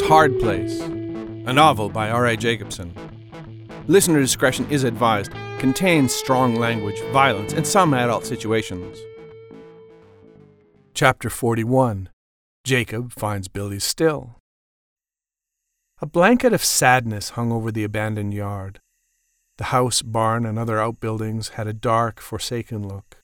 Hard Place, a novel by R.A. Jacobson. Listener discretion is advised, contains strong language, violence, and some adult situations. Chapter 41 Jacob finds Billy still. A blanket of sadness hung over the abandoned yard. The house, barn, and other outbuildings had a dark, forsaken look.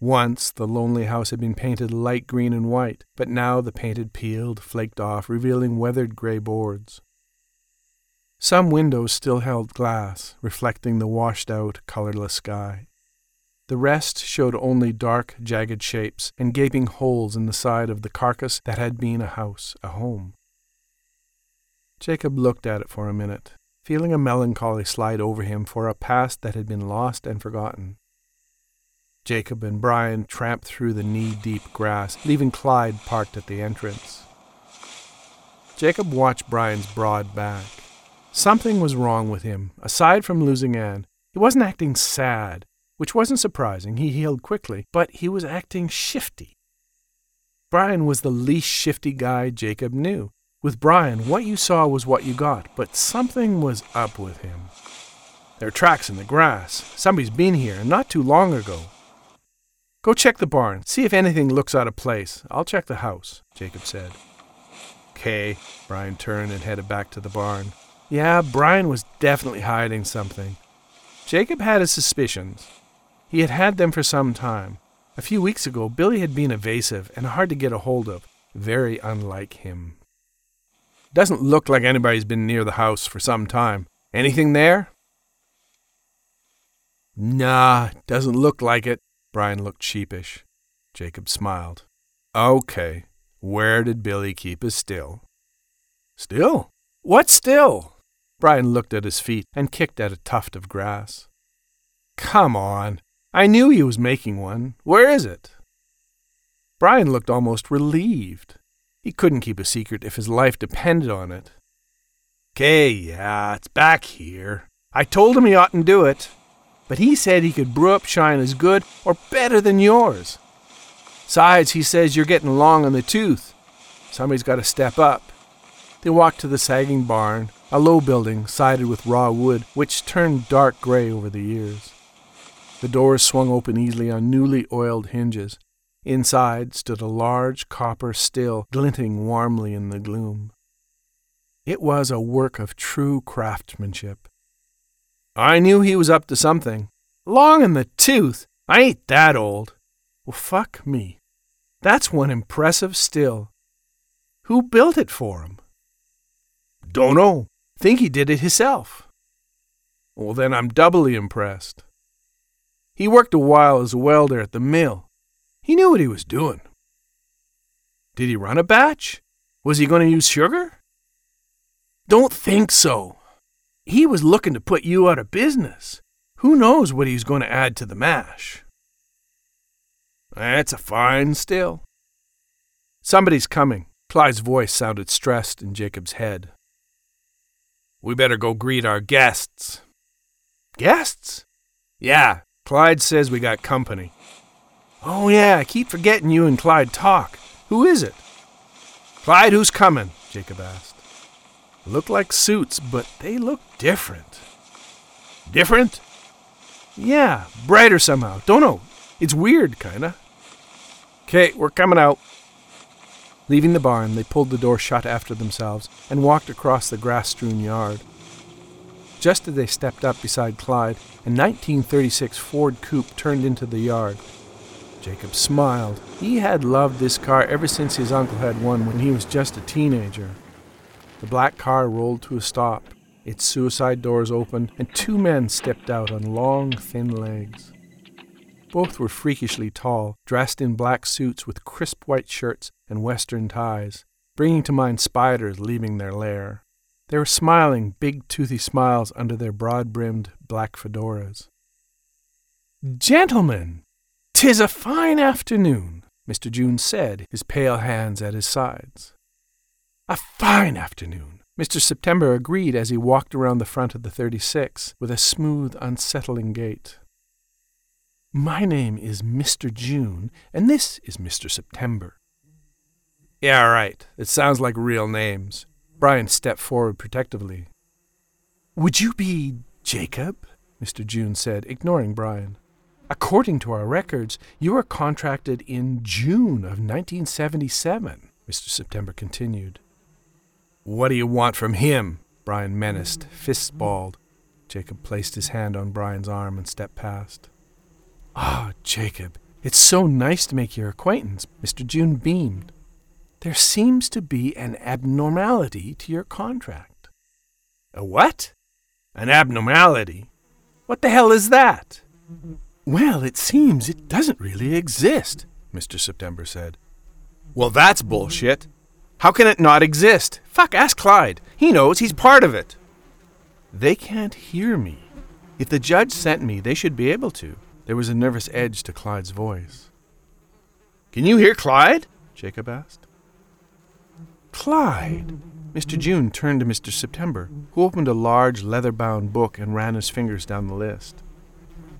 Once the lonely house had been painted light green and white, but now the paint had peeled, flaked off, revealing weathered gray boards. Some windows still held glass, reflecting the washed out, colorless sky. The rest showed only dark, jagged shapes and gaping holes in the side of the carcass that had been a house, a home. Jacob looked at it for a minute, feeling a melancholy slide over him for a past that had been lost and forgotten. Jacob and Brian tramped through the knee deep grass, leaving Clyde parked at the entrance. Jacob watched Brian's broad back. Something was wrong with him. Aside from losing Anne, he wasn't acting sad, which wasn't surprising. He healed quickly, but he was acting shifty. Brian was the least shifty guy Jacob knew. With Brian, what you saw was what you got, but something was up with him. There are tracks in the grass. Somebody's been here, and not too long ago. Go check the barn. See if anything looks out of place. I'll check the house, Jacob said. Okay. Brian turned and headed back to the barn. Yeah, Brian was definitely hiding something. Jacob had his suspicions. He had had them for some time. A few weeks ago, Billy had been evasive and hard to get a hold of, very unlike him. Doesn't look like anybody's been near the house for some time. Anything there? Nah, doesn't look like it. Brian looked sheepish. Jacob smiled. Okay, where did Billy keep his still? Still? What still? Brian looked at his feet and kicked at a tuft of grass. Come on. I knew he was making one. Where is it? Brian looked almost relieved. He couldn't keep a secret if his life depended on it. Okay, yeah, it's back here. I told him he oughtn't do it but he said he could brew up shine as good or better than yours. Besides, he says you're getting long on the tooth. Somebody's got to step up. They walked to the sagging barn, a low building sided with raw wood, which turned dark gray over the years. The doors swung open easily on newly oiled hinges. Inside stood a large copper still, glinting warmly in the gloom. It was a work of true craftsmanship. I knew he was up to something. Long in the tooth. I ain't that old. Well, fuck me. That's one impressive still. Who built it for him? Dunno. Think he did it himself. Well, then I'm doubly impressed. He worked a while as a welder at the mill. He knew what he was doing. Did he run a batch? Was he going to use sugar? Don't think so. He was looking to put you out of business. Who knows what he's going to add to the mash? That's a fine still. Somebody's coming. Clyde's voice sounded stressed in Jacob's head. We better go greet our guests. Guests? Yeah, Clyde says we got company. Oh, yeah, I keep forgetting you and Clyde talk. Who is it? Clyde, who's coming? Jacob asked. Look like suits, but they look different. Different? Yeah, brighter somehow. Don't know. It's weird, kinda. Okay, we're coming out. Leaving the barn, they pulled the door shut after themselves and walked across the grass strewn yard. Just as they stepped up beside Clyde, a 1936 Ford coupe turned into the yard. Jacob smiled. He had loved this car ever since his uncle had one when he was just a teenager. The black car rolled to a stop, its suicide doors opened, and two men stepped out on long, thin legs. Both were freakishly tall, dressed in black suits with crisp white shirts and western ties, bringing to mind spiders leaving their lair. They were smiling big, toothy smiles under their broad brimmed black fedoras. Gentlemen, tis a fine afternoon, Mr. June said, his pale hands at his sides. A fine afternoon. Mr. September agreed as he walked around the front of the 36 with a smooth, unsettling gait. My name is Mr. June, and this is Mr. September. Yeah, right. It sounds like real names. Brian stepped forward protectively. Would you be Jacob? Mr. June said, ignoring Brian. According to our records, you were contracted in June of 1977, Mr. September continued. What do you want from him? Brian menaced, fists balled. Jacob placed his hand on Brian's arm and stepped past. Ah, Jacob, it's so nice to make your acquaintance, Mr. June beamed. There seems to be an abnormality to your contract. A what? An abnormality? What the hell is that? Well, it seems it doesn't really exist, Mr. September said. Well, that's bullshit. How can it not exist? Fuck, ask Clyde. He knows, he's part of it. They can't hear me. If the judge sent me, they should be able to. There was a nervous edge to Clyde's voice. Can you hear Clyde? Jacob asked. Clyde? Mr. June turned to Mr. September, who opened a large leather bound book and ran his fingers down the list.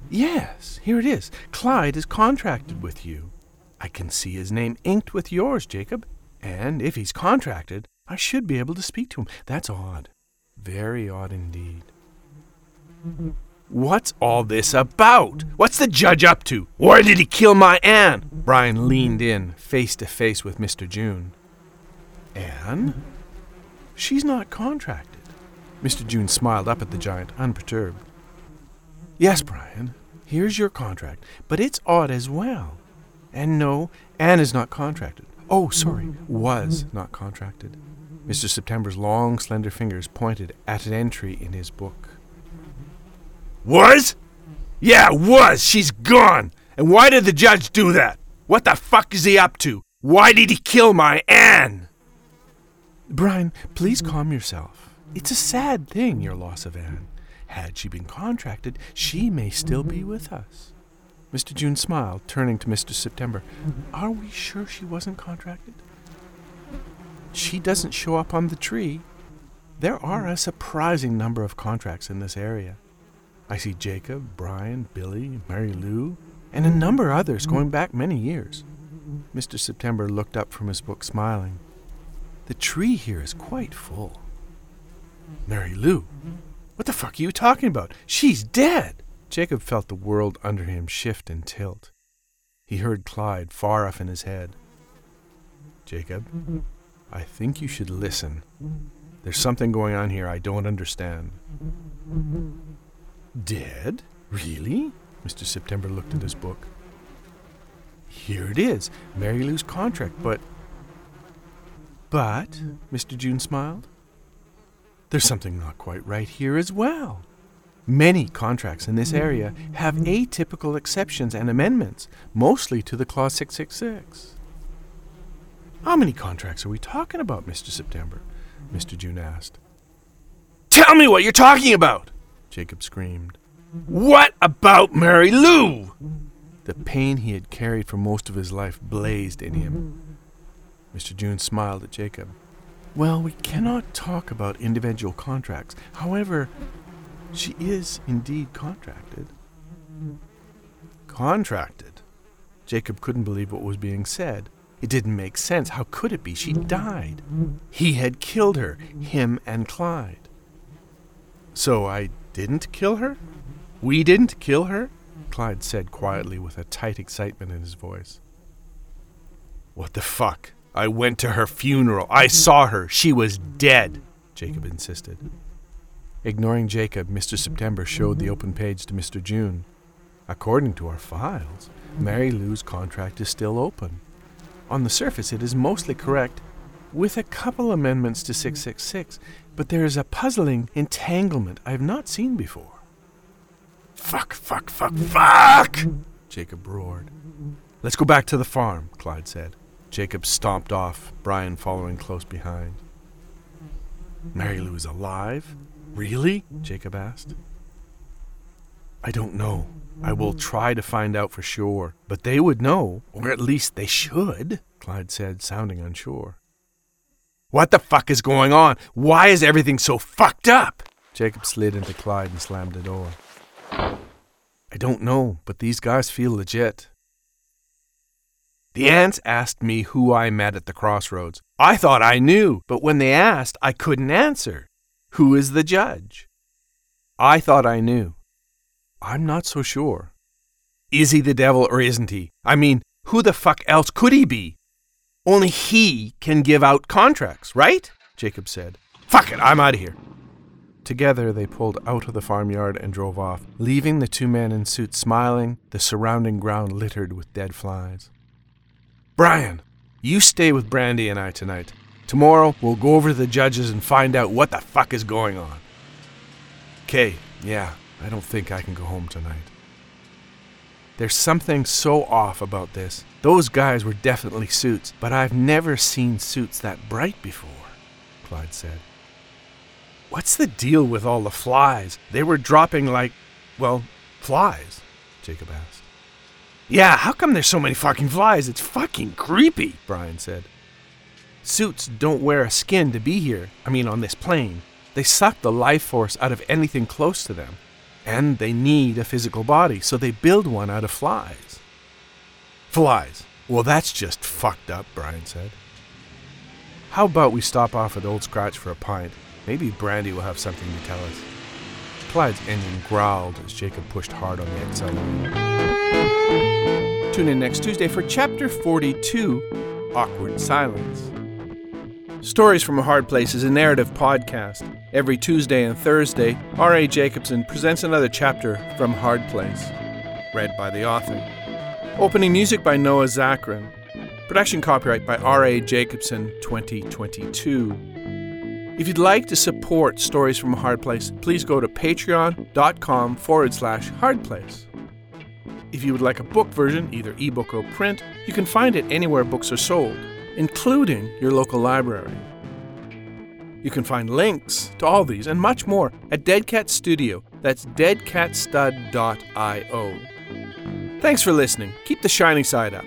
Yes, here it is. Clyde is contracted with you. I can see his name inked with yours, Jacob, and if he's contracted, I should be able to speak to him. That's odd. Very odd indeed. What's all this about? What's the judge up to? Why did he kill my Anne? Brian leaned in, face to face with Mr. June. Anne? She's not contracted. Mr. June smiled up at the giant, unperturbed. Yes, Brian, here's your contract, but it's odd as well. And no, Anne is not contracted. Oh, sorry, was not contracted. Mr. September's long, slender fingers pointed at an entry in his book. Was? Yeah, was. She's gone. And why did the judge do that? What the fuck is he up to? Why did he kill my Anne? Brian, please calm yourself. It's a sad thing, your loss of Anne. Had she been contracted, she may still be with us. Mr. June smiled, turning to Mr. September. Mm-hmm. Are we sure she wasn't contracted? She doesn't show up on the tree. There are mm. a surprising number of contracts in this area. I see Jacob, Brian, Billy, Mary Lou, and a number of others going mm. back many years. Mr. September looked up from his book, smiling. The tree here is quite full. Mary Lou? What the fuck are you talking about? She's dead! Jacob felt the world under him shift and tilt. He heard Clyde far off in his head. Jacob, I think you should listen. There's something going on here I don't understand. Dead? Really? Mr. September looked at his book. Here it is Mary Lou's contract, but but, Mr. June smiled, there's something not quite right here as well. Many contracts in this hmm. area have atypical exceptions and amendments, mostly to the Clause 666. How many contracts are we talking about, Mr. September? Mr. June asked. Tell me what you're talking about! Jacob screamed. What about Mary Lou? The pain he had carried for most of his life blazed in him. Mr. June smiled at Jacob. Well, we cannot talk about individual contracts. However, she is indeed contracted. Contracted? Jacob couldn't believe what was being said. It didn't make sense. How could it be? She died. He had killed her, him and Clyde. So I didn't kill her? We didn't kill her? Clyde said quietly with a tight excitement in his voice. What the fuck? I went to her funeral. I saw her. She was dead, Jacob insisted. Ignoring Jacob, Mr. September showed the open page to Mr. June. According to our files, Mary Lou's contract is still open. On the surface, it is mostly correct, with a couple amendments to 666, but there is a puzzling entanglement I have not seen before. Fuck, fuck, fuck, fuck! Jacob roared. Let's go back to the farm, Clyde said. Jacob stomped off, Brian following close behind. Mary Lou is alive? Really? Jacob asked. I don't know. I will try to find out for sure. But they would know, or at least they should, Clyde said, sounding unsure. What the fuck is going on? Why is everything so fucked up? Jacob slid into Clyde and slammed the door. I don't know, but these guys feel legit. The ants asked me who I met at the crossroads. I thought I knew, but when they asked, I couldn't answer. Who is the judge? I thought I knew. I'm not so sure. Is he the devil or isn't he? I mean, who the fuck else could he be? Only he can give out contracts, right? Jacob said. Fuck it, I'm out of here. Together they pulled out of the farmyard and drove off, leaving the two men in suits smiling, the surrounding ground littered with dead flies. Brian, you stay with Brandy and I tonight. Tomorrow we'll go over to the judges and find out what the fuck is going on. Okay, yeah, I don't think I can go home tonight. There's something so off about this. Those guys were definitely suits, but I've never seen suits that bright before, Clyde said. What's the deal with all the flies? They were dropping like, well, flies, Jacob asked. Yeah, how come there's so many fucking flies? It's fucking creepy, Brian said. Suits don't wear a skin to be here, I mean, on this plane. They suck the life force out of anything close to them. And they need a physical body, so they build one out of flies. Flies. Well, that's just fucked up, Brian said. How about we stop off at Old Scratch for a pint? Maybe Brandy will have something to tell us. Clyde's engine growled as Jacob pushed hard on the accelerator. Tune in next Tuesday for Chapter 42 Awkward Silence. Stories from a Hard Place is a narrative podcast. Every Tuesday and Thursday, R.A. Jacobson presents another chapter from Hard Place, read by the author. Opening music by Noah Zachrin. Production copyright by R.A. Jacobson 2022. If you'd like to support Stories from a Hard Place, please go to patreon.com forward slash hardplace. If you would like a book version, either ebook or print, you can find it anywhere books are sold including your local library. You can find links to all these and much more at Dead Cat Studio. That's deadcatstud.io. Thanks for listening. Keep the shining side up.